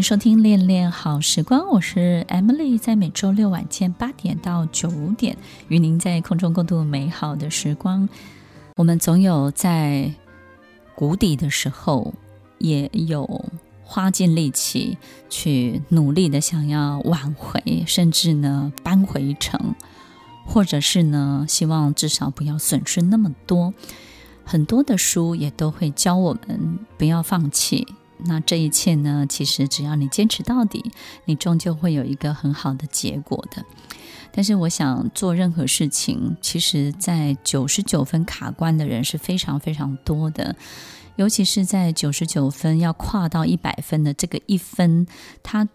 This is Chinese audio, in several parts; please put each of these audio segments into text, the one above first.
迎收听《恋恋好时光》，我是 Emily，在每周六晚间八点到九点，与您在空中共度美好的时光。我们总有在谷底的时候，也有花尽力气去努力的想要挽回，甚至呢扳回一城，或者是呢希望至少不要损失那么多。很多的书也都会教我们不要放弃。那这一切呢，其实只要你坚持到底，你终究会有一个很好的结果的。但是，我想做任何事情，其实在九十九分卡关的人是非常非常多的，尤其是在九十九分要跨到一百分的这个一分，它。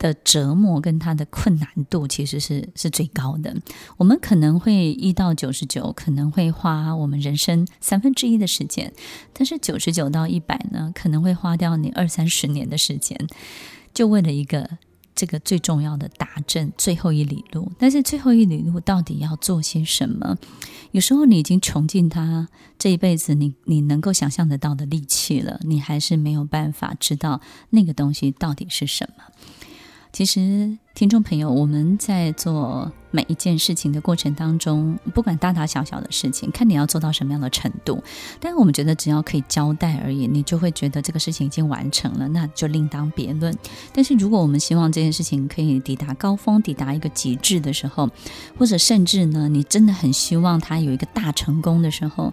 的折磨跟它的困难度其实是是最高的。我们可能会一到九十九，可能会花我们人生三分之一的时间，但是九十九到一百呢，可能会花掉你二三十年的时间，就为了一个这个最重要的达阵最后一里路。但是最后一里路到底要做些什么？有时候你已经穷尽他这一辈子你你能够想象得到的力气了，你还是没有办法知道那个东西到底是什么。其实，听众朋友，我们在做每一件事情的过程当中，不管大大小小的事情，看你要做到什么样的程度。但我们觉得只要可以交代而已，你就会觉得这个事情已经完成了，那就另当别论。但是如果我们希望这件事情可以抵达高峰，抵达一个极致的时候，或者甚至呢，你真的很希望它有一个大成功的时候，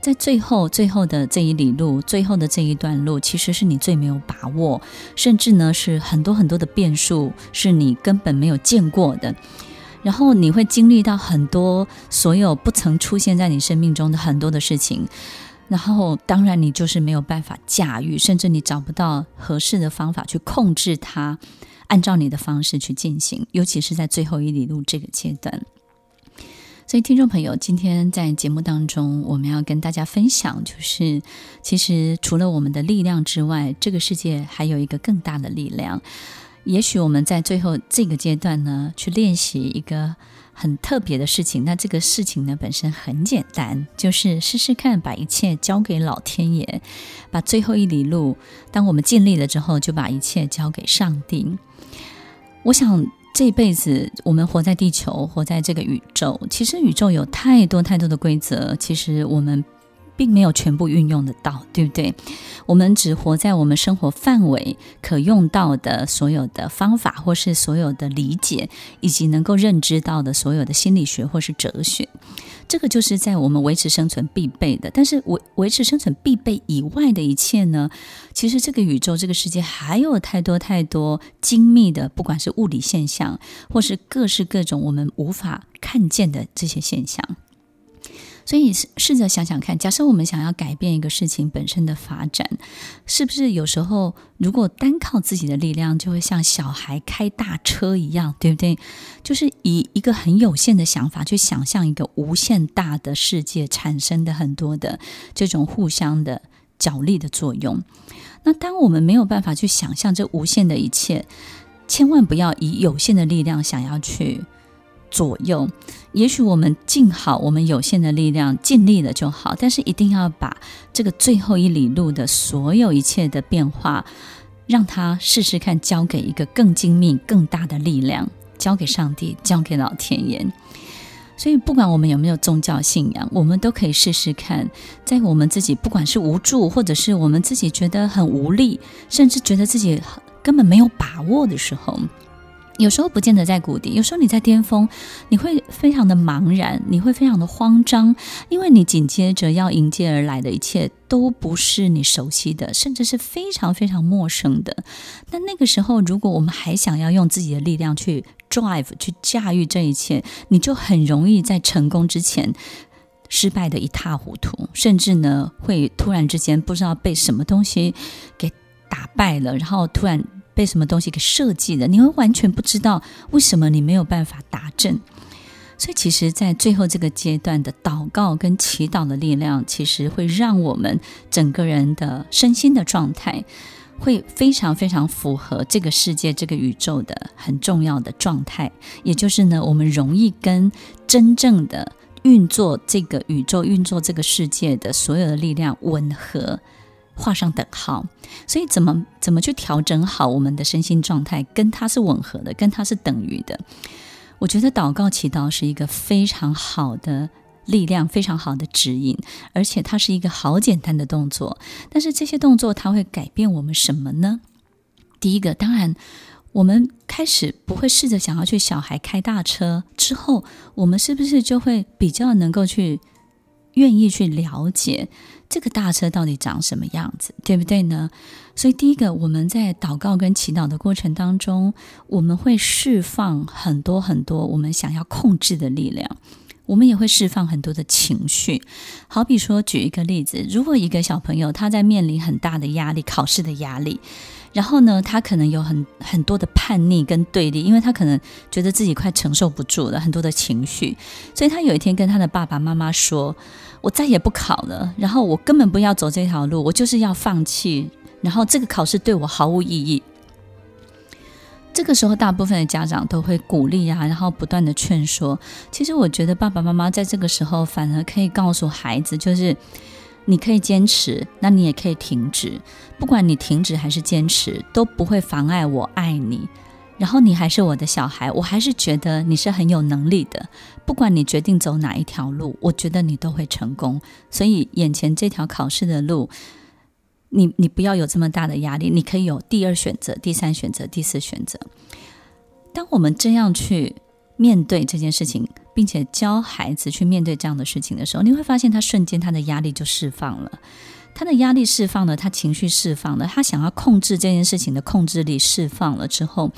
在最后最后的这一里路，最后的这一段路，其实是你最没有把握，甚至呢是很多很多的变数，是你根本没有见过的。然后你会经历到很多所有不曾出现在你生命中的很多的事情，然后当然你就是没有办法驾驭，甚至你找不到合适的方法去控制它，按照你的方式去进行，尤其是在最后一里路这个阶段。所以，听众朋友，今天在节目当中，我们要跟大家分享，就是其实除了我们的力量之外，这个世界还有一个更大的力量。也许我们在最后这个阶段呢，去练习一个很特别的事情。那这个事情呢，本身很简单，就是试试看把一切交给老天爷，把最后一里路，当我们尽力了之后，就把一切交给上帝。我想这辈子我们活在地球，活在这个宇宙，其实宇宙有太多太多的规则，其实我们。并没有全部运用得到，对不对？我们只活在我们生活范围可用到的所有的方法，或是所有的理解，以及能够认知到的所有的心理学或是哲学。这个就是在我们维持生存必备的。但是维维持生存必备以外的一切呢？其实这个宇宙、这个世界还有太多太多精密的，不管是物理现象，或是各式各种我们无法看见的这些现象。所以试着想想看，假设我们想要改变一个事情本身的发展，是不是有时候如果单靠自己的力量，就会像小孩开大车一样，对不对？就是以一个很有限的想法去想象一个无限大的世界产生的很多的这种互相的角力的作用。那当我们没有办法去想象这无限的一切，千万不要以有限的力量想要去。左右，也许我们尽好我们有限的力量，尽力了就好。但是一定要把这个最后一里路的所有一切的变化，让他试试看，交给一个更精密、更大的力量，交给上帝，交给老天爷。所以，不管我们有没有宗教信仰，我们都可以试试看，在我们自己不管是无助，或者是我们自己觉得很无力，甚至觉得自己根本没有把握的时候。有时候不见得在谷底，有时候你在巅峰，你会非常的茫然，你会非常的慌张，因为你紧接着要迎接而来的一切都不是你熟悉的，甚至是非常非常陌生的。那那个时候，如果我们还想要用自己的力量去 drive 去驾驭这一切，你就很容易在成功之前失败的一塌糊涂，甚至呢会突然之间不知道被什么东西给打败了，然后突然。被什么东西给设计的，你会完全不知道为什么你没有办法达正。所以，其实，在最后这个阶段的祷告跟祈祷的力量，其实会让我们整个人的身心的状态，会非常非常符合这个世界、这个宇宙的很重要的状态。也就是呢，我们容易跟真正的运作这个宇宙、运作这个世界的所有的力量吻合，画上等号。所以，怎么怎么去调整好我们的身心状态，跟它是吻合的，跟它是等于的。我觉得祷告祈祷是一个非常好的力量，非常好的指引，而且它是一个好简单的动作。但是这些动作它会改变我们什么呢？第一个，当然，我们开始不会试着想要去小孩开大车之后，我们是不是就会比较能够去愿意去了解？这个大车到底长什么样子，对不对呢？所以，第一个，我们在祷告跟祈祷的过程当中，我们会释放很多很多我们想要控制的力量，我们也会释放很多的情绪。好比说，举一个例子，如果一个小朋友他在面临很大的压力，考试的压力，然后呢，他可能有很很多的叛逆跟对立，因为他可能觉得自己快承受不住了，很多的情绪，所以他有一天跟他的爸爸妈妈说。我再也不考了，然后我根本不要走这条路，我就是要放弃，然后这个考试对我毫无意义。这个时候，大部分的家长都会鼓励啊，然后不断的劝说。其实，我觉得爸爸妈妈在这个时候反而可以告诉孩子，就是你可以坚持，那你也可以停止，不管你停止还是坚持，都不会妨碍我爱你。然后你还是我的小孩，我还是觉得你是很有能力的。不管你决定走哪一条路，我觉得你都会成功。所以眼前这条考试的路，你你不要有这么大的压力，你可以有第二选择、第三选择、第四选择。当我们这样去面对这件事情，并且教孩子去面对这样的事情的时候，你会发现他瞬间他的压力就释放了。他的压力释放了，他情绪释放了，他想要控制这件事情的控制力释放了之后，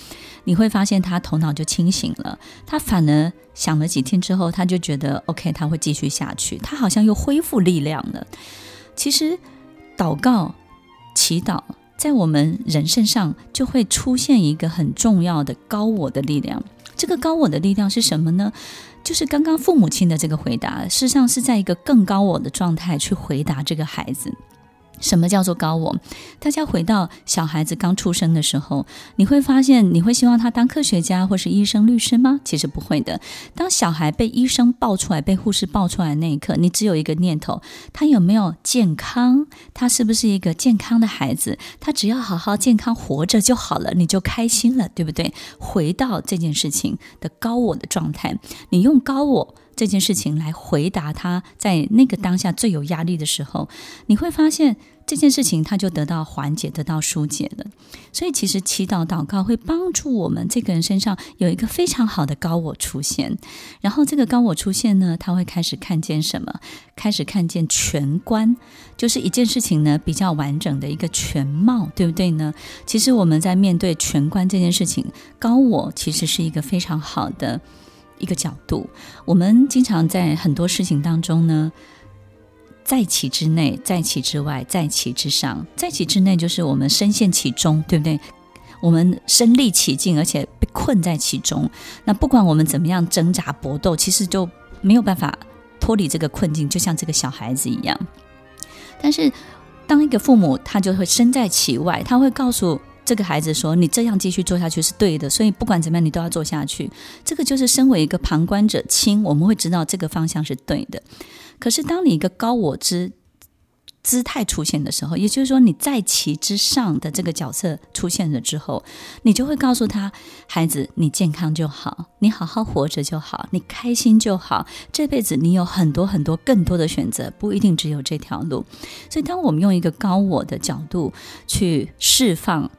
你会发现他头脑就清醒了。他反而想了几天之后，他就觉得 OK，他会继续下去。他好像又恢复力量了。其实，祷告、祈祷在我们人身上就会出现一个很重要的高我的力量。这个高我的力量是什么呢？就是刚刚父母亲的这个回答，事实上是在一个更高我的状态去回答这个孩子。什么叫做高我？大家回到小孩子刚出生的时候，你会发现，你会希望他当科学家或是医生、律师吗？其实不会的。当小孩被医生抱出来、被护士抱出来的那一刻，你只有一个念头：他有没有健康？他是不是一个健康的孩子？他只要好好健康活着就好了，你就开心了，对不对？回到这件事情的高我的状态，你用高我。这件事情来回答他在那个当下最有压力的时候，你会发现这件事情他就得到缓解，得到疏解了。所以，其实祈祷祷告会帮助我们这个人身上有一个非常好的高我出现。然后，这个高我出现呢，他会开始看见什么？开始看见全观，就是一件事情呢比较完整的一个全貌，对不对呢？其实我们在面对全观这件事情，高我其实是一个非常好的。一个角度，我们经常在很多事情当中呢，在其之内，在其之外，在其之上。在其之内就是我们深陷其中，对不对？我们身历其境，而且被困在其中。那不管我们怎么样挣扎搏斗，其实就没有办法脱离这个困境，就像这个小孩子一样。但是，当一个父母，他就会身在其外，他会告诉。这个孩子说：“你这样继续做下去是对的，所以不管怎么样，你都要做下去。”这个就是身为一个旁观者清，我们会知道这个方向是对的。可是，当你一个高我之姿态出现的时候，也就是说你在其之上的这个角色出现了之后，你就会告诉他：“孩子，你健康就好，你好好活着就好，你开心就好。这辈子你有很多很多更多的选择，不一定只有这条路。”所以，当我们用一个高我的角度去释放。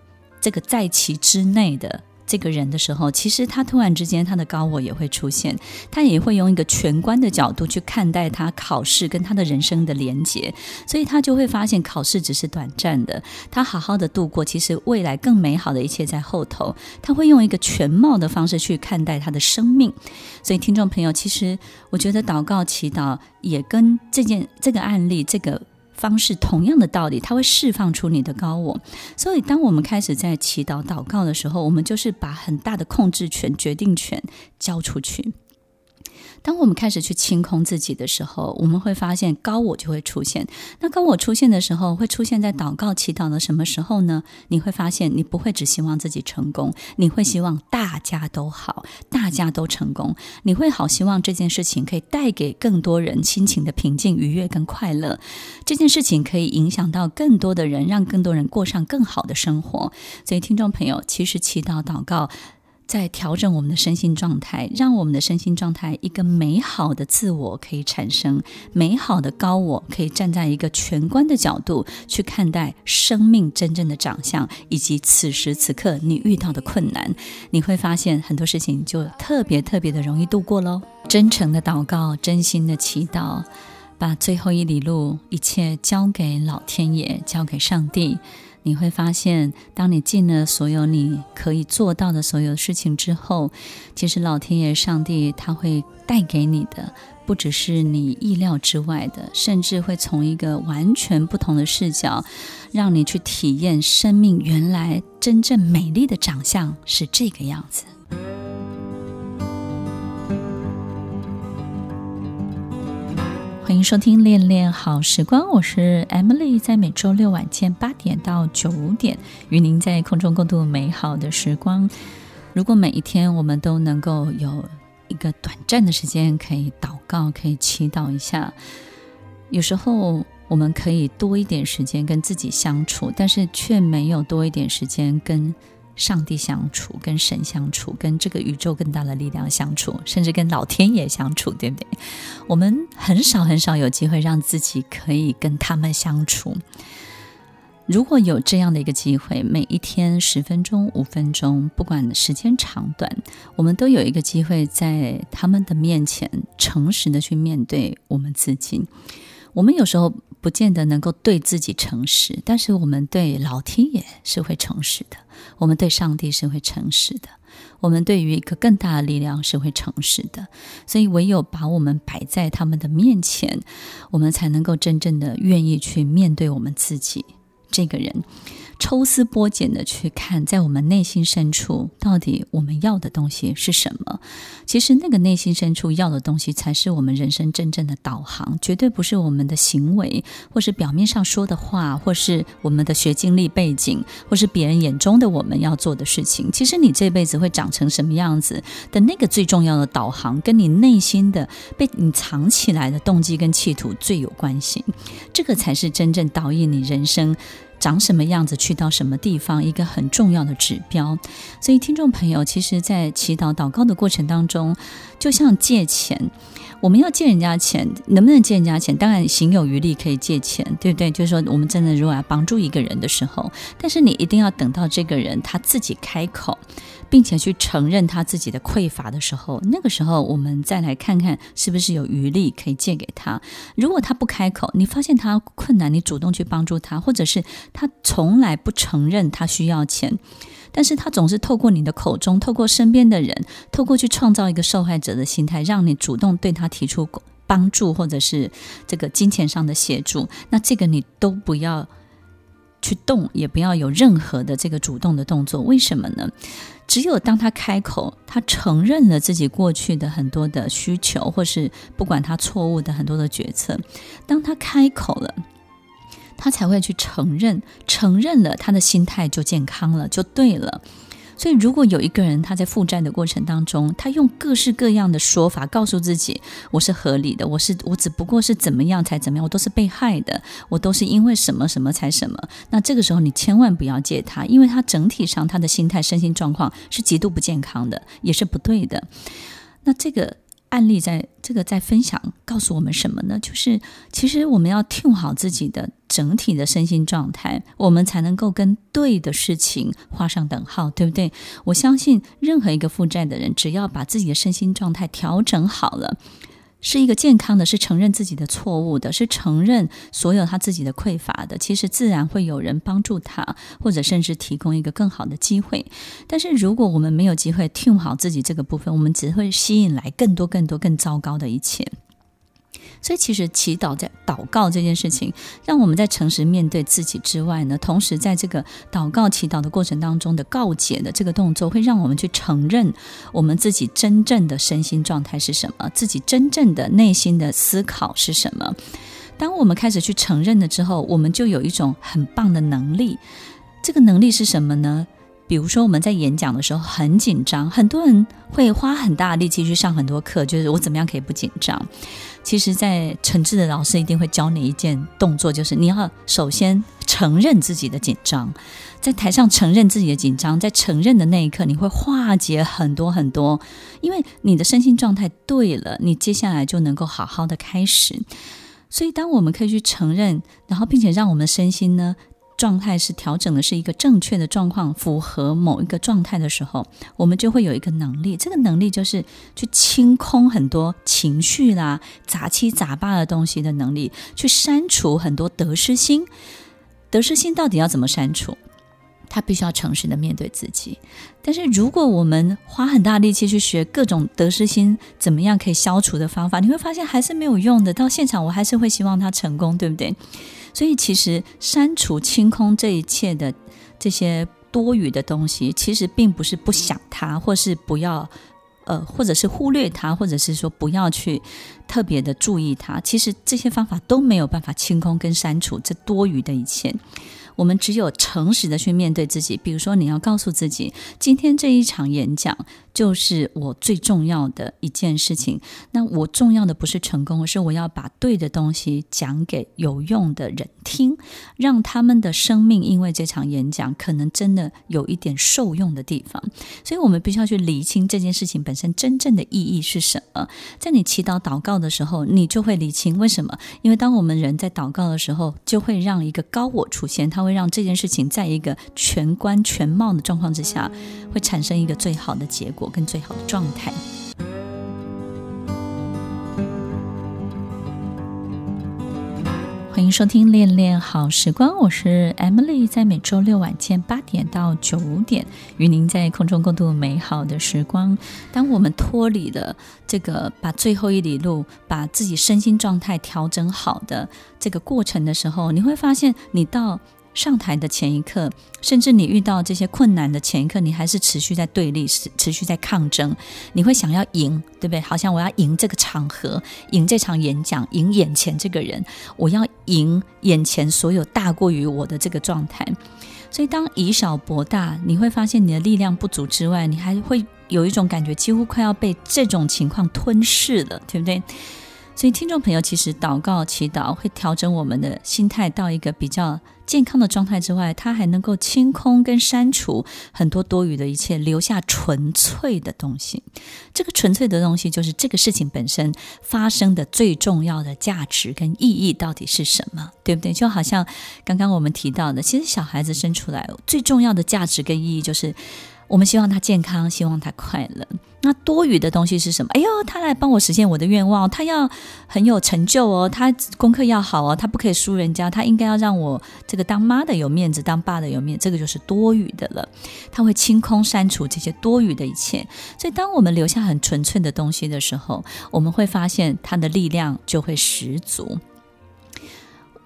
这个在其之内的这个人的时候，其实他突然之间他的高我也会出现，他也会用一个全观的角度去看待他考试跟他的人生的连结，所以他就会发现考试只是短暂的，他好好的度过，其实未来更美好的一切在后头。他会用一个全貌的方式去看待他的生命，所以听众朋友，其实我觉得祷告祈祷也跟这件这个案例这个。方式，同样的道理，它会释放出你的高我。所以，当我们开始在祈祷祷告的时候，我们就是把很大的控制权、决定权交出去。当我们开始去清空自己的时候，我们会发现高我就会出现。那高我出现的时候，会出现在祷告、祈祷的什么时候呢？你会发现，你不会只希望自己成功，你会希望大家都好，大家都成功。你会好希望这件事情可以带给更多人心情的平静、愉悦跟快乐。这件事情可以影响到更多的人，让更多人过上更好的生活。所以，听众朋友，其实祈祷、祷告。在调整我们的身心状态，让我们的身心状态一个美好的自我可以产生，美好的高我可以站在一个全观的角度去看待生命真正的长相，以及此时此刻你遇到的困难，你会发现很多事情就特别特别的容易度过喽。真诚的祷告，真心的祈祷，把最后一里路一切交给老天爷，交给上帝。你会发现，当你尽了所有你可以做到的所有事情之后，其实老天爷、上帝他会带给你的，不只是你意料之外的，甚至会从一个完全不同的视角，让你去体验生命原来真正美丽的长相是这个样子。欢迎收听《恋恋好时光》，我是 Emily，在每周六晚间八点到九点，与您在空中共度美好的时光。如果每一天我们都能够有一个短暂的时间可以祷告、可以祈祷一下，有时候我们可以多一点时间跟自己相处，但是却没有多一点时间跟。上帝相处，跟神相处，跟这个宇宙更大的力量相处，甚至跟老天爷相处，对不对？我们很少很少有机会让自己可以跟他们相处。如果有这样的一个机会，每一天十分钟、五分钟，不管时间长短，我们都有一个机会在他们的面前诚实的去面对我们自己。我们有时候不见得能够对自己诚实，但是我们对老天爷是会诚实的，我们对上帝是会诚实的，我们对于一个更大的力量是会诚实的。所以，唯有把我们摆在他们的面前，我们才能够真正的愿意去面对我们自己这个人。抽丝剥茧的去看，在我们内心深处，到底我们要的东西是什么？其实，那个内心深处要的东西，才是我们人生真正的导航，绝对不是我们的行为，或是表面上说的话，或是我们的学经历背景，或是别人眼中的我们要做的事情。其实，你这辈子会长成什么样子的那个最重要的导航，跟你内心的被你藏起来的动机跟企图最有关系。这个才是真正导引你人生。长什么样子，去到什么地方，一个很重要的指标。所以，听众朋友，其实，在祈祷祷告的过程当中，就像借钱，我们要借人家钱，能不能借人家钱？当然，行有余力可以借钱，对不对？就是说，我们真的如果要帮助一个人的时候，但是你一定要等到这个人他自己开口。并且去承认他自己的匮乏的时候，那个时候我们再来看看是不是有余力可以借给他。如果他不开口，你发现他困难，你主动去帮助他，或者是他从来不承认他需要钱，但是他总是透过你的口中，透过身边的人，透过去创造一个受害者的心态，让你主动对他提出帮助，或者是这个金钱上的协助，那这个你都不要去动，也不要有任何的这个主动的动作。为什么呢？只有当他开口，他承认了自己过去的很多的需求，或是不管他错误的很多的决策，当他开口了，他才会去承认，承认了他的心态就健康了，就对了。所以，如果有一个人他在负债的过程当中，他用各式各样的说法告诉自己：“我是合理的，我是我只不过是怎么样才怎么样，我都是被害的，我都是因为什么什么才什么。”那这个时候你千万不要借他，因为他整体上他的心态、身心状况是极度不健康的，也是不对的。那这个。案例在这个在分享，告诉我们什么呢？就是其实我们要调好自己的整体的身心状态，我们才能够跟对的事情画上等号，对不对？我相信任何一个负债的人，只要把自己的身心状态调整好了。是一个健康的，是承认自己的错误的，是承认所有他自己的匮乏的。其实自然会有人帮助他，或者甚至提供一个更好的机会。但是如果我们没有机会 tune 好自己这个部分，我们只会吸引来更多、更多、更糟糕的一切。所以，其实祈祷在祷告这件事情，让我们在诚实面对自己之外呢，同时在这个祷告祈祷的过程当中的告解的这个动作，会让我们去承认我们自己真正的身心状态是什么，自己真正的内心的思考是什么。当我们开始去承认了之后，我们就有一种很棒的能力。这个能力是什么呢？比如说，我们在演讲的时候很紧张，很多人会花很大的力气去上很多课，就是我怎么样可以不紧张？其实，在诚挚的老师一定会教你一件动作，就是你要首先承认自己的紧张，在台上承认自己的紧张，在承认的那一刻，你会化解很多很多，因为你的身心状态对了，你接下来就能够好好的开始。所以，当我们可以去承认，然后并且让我们身心呢，状态是调整的是一个正确的状况，符合某一个状态的时候，我们就会有一个能力。这个能力就是去清空很多情绪啦、杂七杂八的东西的能力，去删除很多得失心。得失心到底要怎么删除？他必须要诚实的面对自己。但是如果我们花很大力气去学各种得失心怎么样可以消除的方法，你会发现还是没有用的。到现场我还是会希望他成功，对不对？所以，其实删除、清空这一切的这些多余的东西，其实并不是不想它，或是不要，呃，或者是忽略它，或者是说不要去特别的注意它。其实这些方法都没有办法清空跟删除这多余的一切。我们只有诚实的去面对自己，比如说，你要告诉自己，今天这一场演讲就是我最重要的一件事情。那我重要的不是成功，而是我要把对的东西讲给有用的人听，让他们的生命因为这场演讲可能真的有一点受用的地方。所以，我们必须要去理清这件事情本身真正的意义是什么。在你祈祷祷告的时候，你就会理清为什么？因为当我们人在祷告的时候，就会让一个高我出现，它会让这件事情在一个全观全貌的状况之下，会产生一个最好的结果跟最好的状态。欢迎收听《恋恋好时光》，我是 Emily，在每周六晚间八点到九点，与您在空中共度美好的时光。当我们脱离了这个，把最后一里路，把自己身心状态调整好的这个过程的时候，你会发现，你到。上台的前一刻，甚至你遇到这些困难的前一刻，你还是持续在对立，持持续在抗争。你会想要赢，对不对？好像我要赢这个场合，赢这场演讲，赢眼前这个人，我要赢眼前所有大过于我的这个状态。所以，当以小博大，你会发现你的力量不足之外，你还会有一种感觉，几乎快要被这种情况吞噬了，对不对？所以，听众朋友，其实祷告、祈祷会调整我们的心态到一个比较健康的状态之外，它还能够清空跟删除很多多余的一切，留下纯粹的东西。这个纯粹的东西，就是这个事情本身发生的最重要的价值跟意义到底是什么，对不对？就好像刚刚我们提到的，其实小孩子生出来最重要的价值跟意义就是。我们希望他健康，希望他快乐。那多余的东西是什么？哎呦，他来帮我实现我的愿望，他要很有成就哦，他功课要好哦，他不可以输人家，他应该要让我这个当妈的有面子，当爸的有面子，这个就是多余的了。他会清空、删除这些多余的一切。所以，当我们留下很纯粹的东西的时候，我们会发现它的力量就会十足。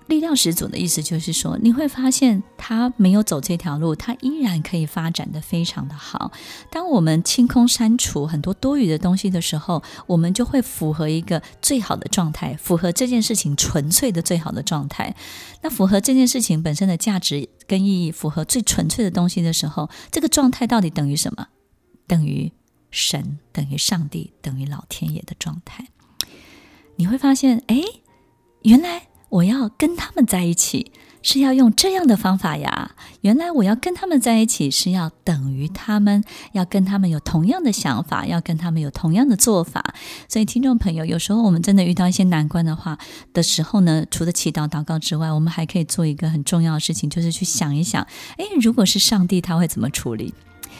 力量十足的意思就是说，你会发现他没有走这条路，他依然可以发展得非常的好。当我们清空、删除很多多余的东西的时候，我们就会符合一个最好的状态，符合这件事情纯粹的最好的状态。那符合这件事情本身的价值跟意义，符合最纯粹的东西的时候，这个状态到底等于什么？等于神，等于上帝，等于老天爷的状态。你会发现，哎，原来。我要跟他们在一起，是要用这样的方法呀。原来我要跟他们在一起，是要等于他们，要跟他们有同样的想法，要跟他们有同样的做法。所以，听众朋友，有时候我们真的遇到一些难关的话的时候呢，除了祈祷祷告之外，我们还可以做一个很重要的事情，就是去想一想：诶，如果是上帝，他会怎么处理？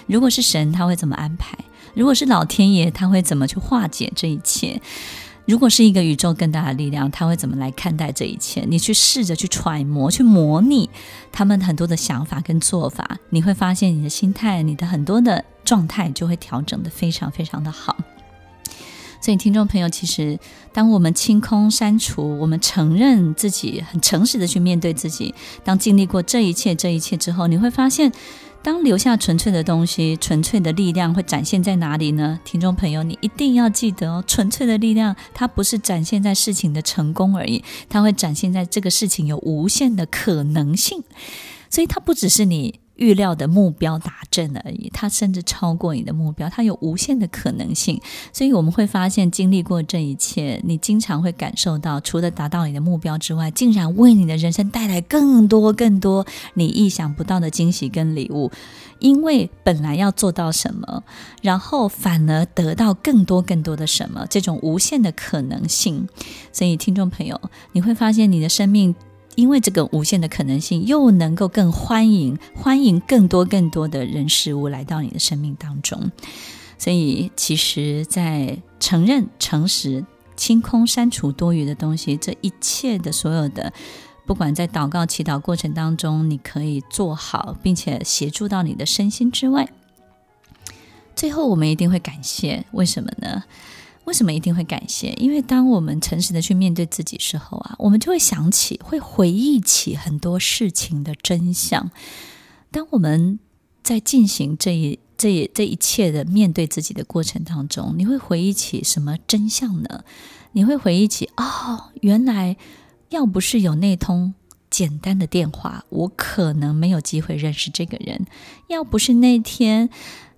如果是神，他会怎么安排？如果是老天爷，他会怎么去化解这一切？如果是一个宇宙更大的力量，他会怎么来看待这一切？你去试着去揣摩、去模拟他们很多的想法跟做法，你会发现你的心态、你的很多的状态就会调整得非常非常的好。所以，听众朋友，其实当我们清空、删除，我们承认自己很诚实的去面对自己，当经历过这一切、这一切之后，你会发现，当留下纯粹的东西、纯粹的力量会展现在哪里呢？听众朋友，你一定要记得哦，纯粹的力量，它不是展现在事情的成功而已，它会展现在这个事情有无限的可能性，所以它不只是你。预料的目标达成而已，它甚至超过你的目标，它有无限的可能性。所以我们会发现，经历过这一切，你经常会感受到，除了达到你的目标之外，竟然为你的人生带来更多更多你意想不到的惊喜跟礼物。因为本来要做到什么，然后反而得到更多更多的什么，这种无限的可能性。所以，听众朋友，你会发现你的生命。因为这个无限的可能性，又能够更欢迎欢迎更多更多的人事物来到你的生命当中，所以其实，在承认、诚实、清空、删除多余的东西，这一切的所有的，不管在祷告、祈祷过程当中，你可以做好，并且协助到你的身心之外，最后我们一定会感谢，为什么呢？为什么一定会感谢？因为当我们诚实的去面对自己时候啊，我们就会想起，会回忆起很多事情的真相。当我们在进行这一、这一、这一切的面对自己的过程当中，你会回忆起什么真相呢？你会回忆起，哦，原来要不是有那通简单的电话，我可能没有机会认识这个人；要不是那天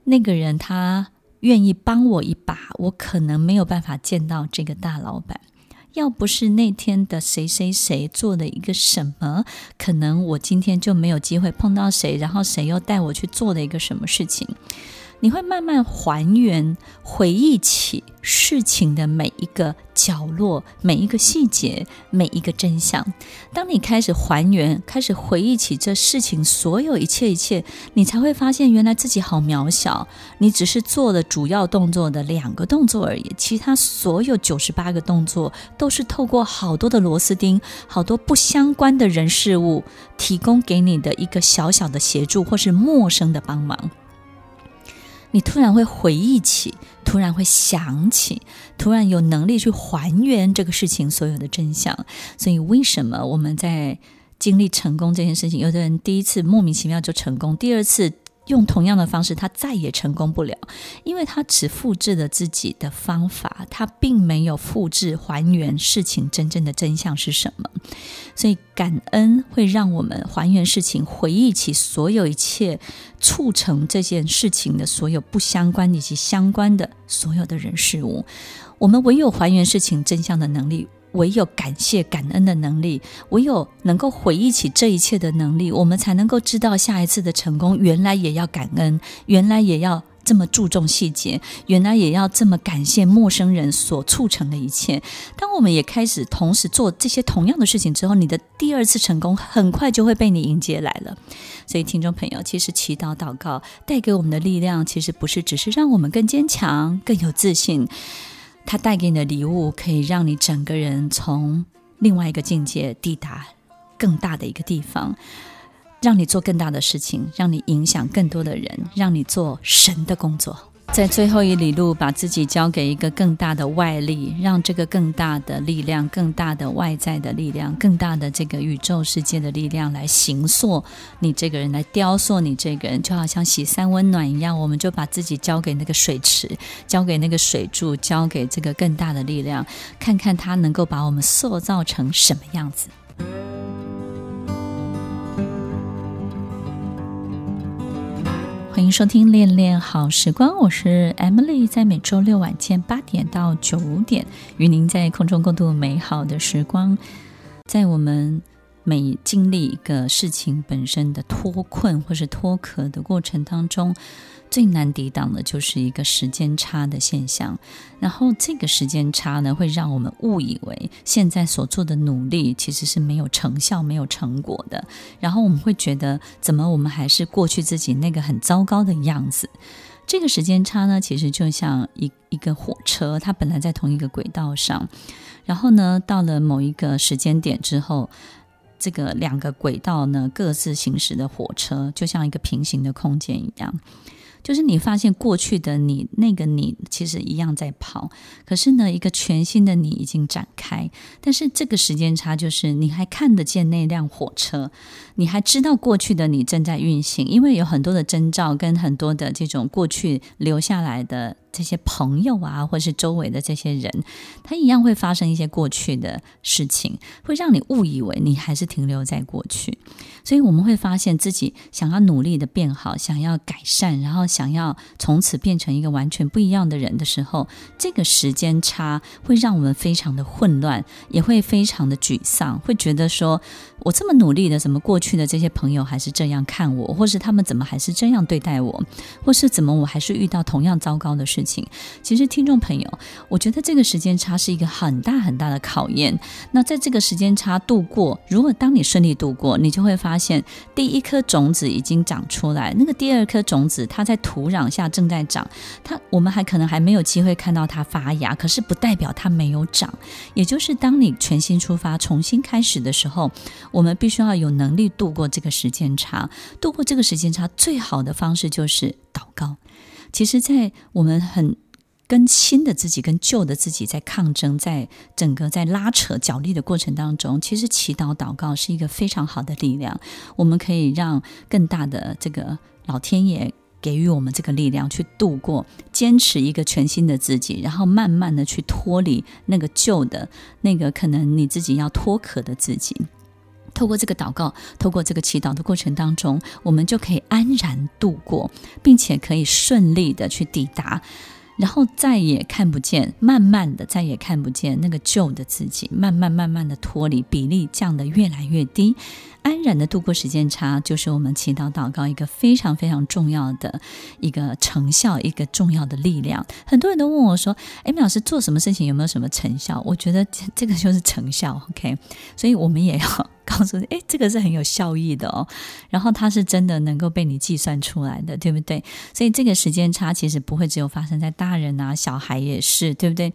那个人他。愿意帮我一把，我可能没有办法见到这个大老板。要不是那天的谁谁谁做的一个什么，可能我今天就没有机会碰到谁，然后谁又带我去做的一个什么事情。你会慢慢还原、回忆起事情的每一个角落、每一个细节、每一个真相。当你开始还原、开始回忆起这事情所有一切一切，你才会发现，原来自己好渺小。你只是做了主要动作的两个动作而已，其他所有九十八个动作都是透过好多的螺丝钉、好多不相关的人事物提供给你的一个小小的协助，或是陌生的帮忙。你突然会回忆起，突然会想起，突然有能力去还原这个事情所有的真相。所以，为什么我们在经历成功这件事情，有的人第一次莫名其妙就成功，第二次，用同样的方式，他再也成功不了，因为他只复制了自己的方法，他并没有复制还原事情真正的真相是什么。所以，感恩会让我们还原事情，回忆起所有一切促成这件事情的所有不相关以及相关的所有的人事物。我们唯有还原事情真相的能力。唯有感谢、感恩的能力，唯有能够回忆起这一切的能力，我们才能够知道下一次的成功，原来也要感恩，原来也要这么注重细节，原来也要这么感谢陌生人所促成的一切。当我们也开始同时做这些同样的事情之后，你的第二次成功很快就会被你迎接来了。所以，听众朋友，其实祈祷、祷告带给我们的力量，其实不是只是让我们更坚强、更有自信。他带给你的礼物，可以让你整个人从另外一个境界抵达更大的一个地方，让你做更大的事情，让你影响更多的人，让你做神的工作。在最后一里路，把自己交给一个更大的外力，让这个更大的力量、更大的外在的力量、更大的这个宇宙世界的力量来形塑你这个人，来雕塑你这个人，就好像洗三温暖一样。我们就把自己交给那个水池，交给那个水柱，交给这个更大的力量，看看它能够把我们塑造成什么样子。欢迎收听《恋恋好时光》，我是 Emily，在每周六晚间八点到九点，与您在空中共度美好的时光。在我们每经历一个事情本身的脱困或是脱壳的过程当中，最难抵挡的就是一个时间差的现象，然后这个时间差呢，会让我们误以为现在所做的努力其实是没有成效、没有成果的，然后我们会觉得，怎么我们还是过去自己那个很糟糕的样子？这个时间差呢，其实就像一一个火车，它本来在同一个轨道上，然后呢，到了某一个时间点之后，这个两个轨道呢，各自行驶的火车就像一个平行的空间一样。就是你发现过去的你那个你其实一样在跑，可是呢，一个全新的你已经展开。但是这个时间差就是你还看得见那辆火车，你还知道过去的你正在运行，因为有很多的征兆跟很多的这种过去留下来的。这些朋友啊，或是周围的这些人，他一样会发生一些过去的事情，会让你误以为你还是停留在过去。所以我们会发现自己想要努力的变好，想要改善，然后想要从此变成一个完全不一样的人的时候，这个时间差会让我们非常的混乱，也会非常的沮丧，会觉得说。我这么努力的，怎么过去的这些朋友还是这样看我，或是他们怎么还是这样对待我，或是怎么我还是遇到同样糟糕的事事情？其实，听众朋友，我觉得这个时间差是一个很大很大的考验。那在这个时间差度过，如果当你顺利度过，你就会发现第一颗种子已经长出来，那个第二颗种子它在土壤下正在长，它我们还可能还没有机会看到它发芽，可是不代表它没有长。也就是当你全新出发、重新开始的时候。我们必须要有能力度过这个时间差，度过这个时间差最好的方式就是祷告。其实，在我们很跟新的自己、跟旧的自己在抗争，在整个在拉扯角力的过程当中，其实祈祷祷告是一个非常好的力量。我们可以让更大的这个老天爷给予我们这个力量，去度过，坚持一个全新的自己，然后慢慢的去脱离那个旧的、那个可能你自己要脱壳的自己。透过这个祷告，透过这个祈祷的过程当中，我们就可以安然度过，并且可以顺利的去抵达，然后再也看不见，慢慢的再也看不见那个旧的自己，慢慢慢慢的脱离，比例降得越来越低。安然的度过时间差，就是我们祈祷祷告一个非常非常重要的一个成效，一个重要的力量。很多人都问我说：“诶，米老师做什么事情有没有什么成效？”我觉得这个就是成效，OK。所以我们也要告诉你，诶，这个是很有效益的哦。然后它是真的能够被你计算出来的，对不对？所以这个时间差其实不会只有发生在大人啊，小孩也是，对不对？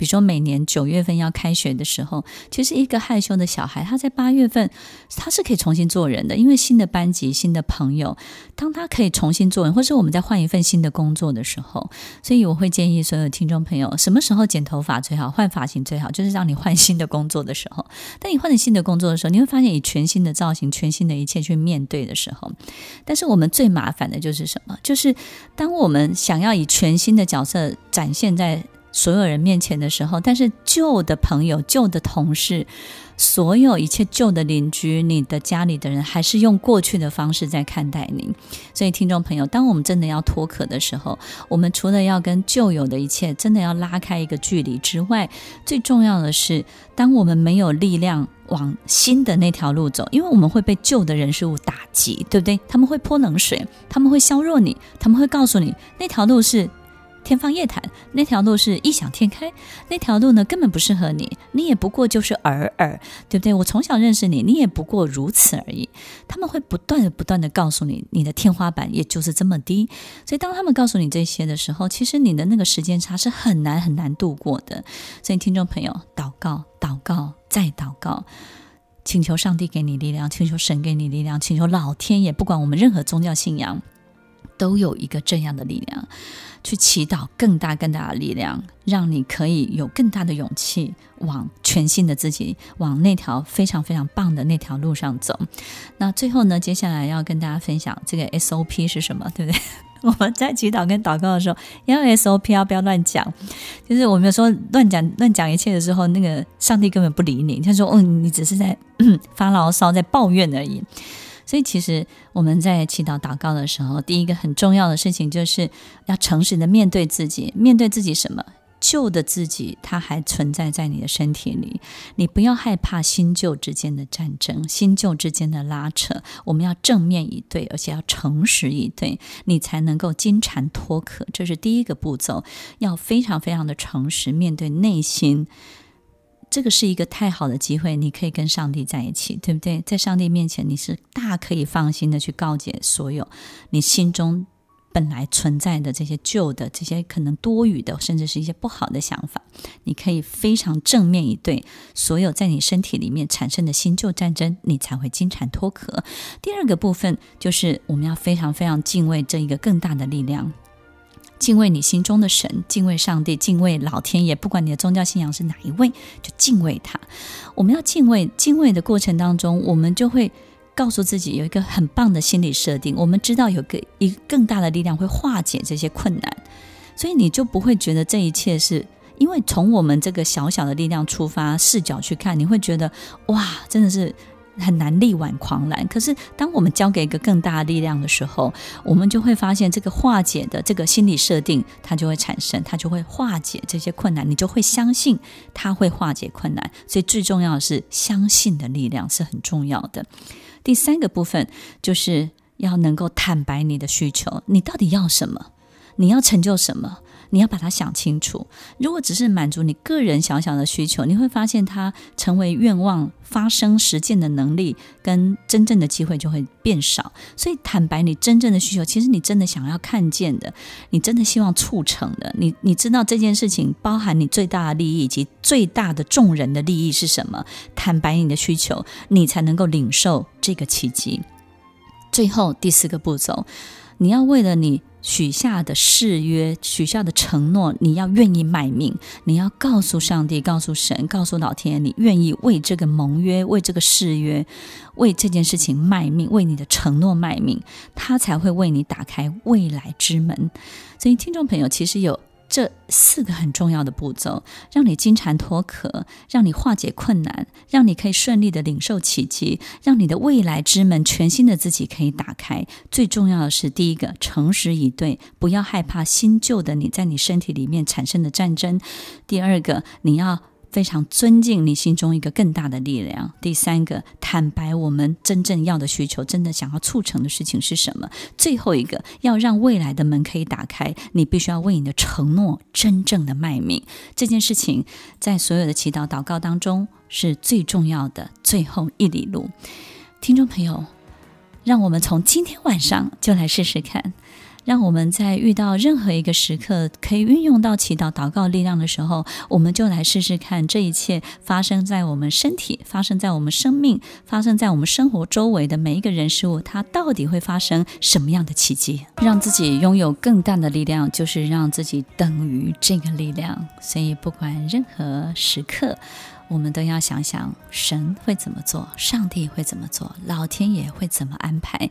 比如说，每年九月份要开学的时候，其实一个害羞的小孩，他在八月份他是可以重新做人的，因为新的班级、新的朋友，当他可以重新做人，或是我们在换一份新的工作的时候，所以我会建议所有听众朋友，什么时候剪头发最好，换发型最好，就是让你换新的工作的时候。当你换了新的工作的时候，你会发现以全新的造型、全新的一切去面对的时候，但是我们最麻烦的就是什么？就是当我们想要以全新的角色展现在。所有人面前的时候，但是旧的朋友、旧的同事，所有一切旧的邻居，你的家里的人，还是用过去的方式在看待你。所以，听众朋友，当我们真的要脱壳的时候，我们除了要跟旧有的一切真的要拉开一个距离之外，最重要的是，当我们没有力量往新的那条路走，因为我们会被旧的人事物打击，对不对？他们会泼冷水，他们会削弱你，他们会告诉你那条路是。天方夜谭，那条路是异想天开，那条路呢，根本不适合你，你也不过就是尔尔，对不对？我从小认识你，你也不过如此而已。他们会不断的、不断的告诉你，你的天花板也就是这么低。所以，当他们告诉你这些的时候，其实你的那个时间差是很难很难度过的。所以，听众朋友，祷告、祷告、再祷告，请求上帝给你力量，请求神给你力量，请求老天爷，不管我们任何宗教信仰，都有一个这样的力量。去祈祷更大更大的力量，让你可以有更大的勇气，往全新的自己，往那条非常非常棒的那条路上走。那最后呢，接下来要跟大家分享这个 SOP 是什么，对不对？我们在祈祷跟祷告的时候，要 SOP，要不要乱讲？就是我们说乱讲乱讲一切的时候，那个上帝根本不理你，他说：“嗯，你只是在发牢骚，在抱怨而已。”所以，其实我们在祈祷祷告的时候，第一个很重要的事情就是要诚实的面对自己，面对自己什么旧的自己，它还存在在你的身体里。你不要害怕新旧之间的战争，新旧之间的拉扯。我们要正面以对，而且要诚实以对，你才能够金蝉脱壳。这是第一个步骤，要非常非常的诚实面对内心。这个是一个太好的机会，你可以跟上帝在一起，对不对？在上帝面前，你是大可以放心的去告解所有你心中本来存在的这些旧的、这些可能多余的，甚至是一些不好的想法，你可以非常正面以对所有在你身体里面产生的新旧战争，你才会金蝉脱壳。第二个部分就是我们要非常非常敬畏这一个更大的力量，敬畏你心中的神，敬畏上帝，敬畏老天爷，不管你的宗教信仰是哪一位，就敬畏他。我们要敬畏，敬畏的过程当中，我们就会。告诉自己有一个很棒的心理设定，我们知道有个一更大的力量会化解这些困难，所以你就不会觉得这一切是因为从我们这个小小的力量出发视角去看，你会觉得哇，真的是很难力挽狂澜。可是当我们交给一个更大的力量的时候，我们就会发现这个化解的这个心理设定它就会产生，它就会化解这些困难，你就会相信它会化解困难。所以最重要的是相信的力量是很重要的。第三个部分就是要能够坦白你的需求，你到底要什么？你要成就什么？你要把它想清楚。如果只是满足你个人小小的需求，你会发现它成为愿望发生实践的能力跟真正的机会就会变少。所以，坦白你真正的需求，其实你真的想要看见的，你真的希望促成的，你你知道这件事情包含你最大的利益以及最大的众人的利益是什么？坦白你的需求，你才能够领受这个奇迹。最后第四个步骤，你要为了你。许下的誓约，许下的承诺，你要愿意卖命，你要告诉上帝，告诉神，告诉老天，你愿意为这个盟约，为这个誓约，为这件事情卖命，为你的承诺卖命，他才会为你打开未来之门。所以，听众朋友，其实有。这四个很重要的步骤，让你金蝉脱壳，让你化解困难，让你可以顺利的领受奇迹，让你的未来之门全新的自己可以打开。最重要的是，第一个，诚实以对，不要害怕新旧的你在你身体里面产生的战争；第二个，你要。非常尊敬你心中一个更大的力量。第三个，坦白我们真正要的需求，真的想要促成的事情是什么？最后一个，要让未来的门可以打开，你必须要为你的承诺真正的卖命。这件事情在所有的祈祷祷告当中是最重要的最后一里路。听众朋友，让我们从今天晚上就来试试看。让我们在遇到任何一个时刻可以运用到祈祷祷告力量的时候，我们就来试试看，这一切发生在我们身体、发生在我们生命、发生在我们生活周围的每一个人事物，它到底会发生什么样的奇迹？让自己拥有更大的力量，就是让自己等于这个力量。所以，不管任何时刻，我们都要想想神会怎么做，上帝会怎么做，老天爷会怎么安排。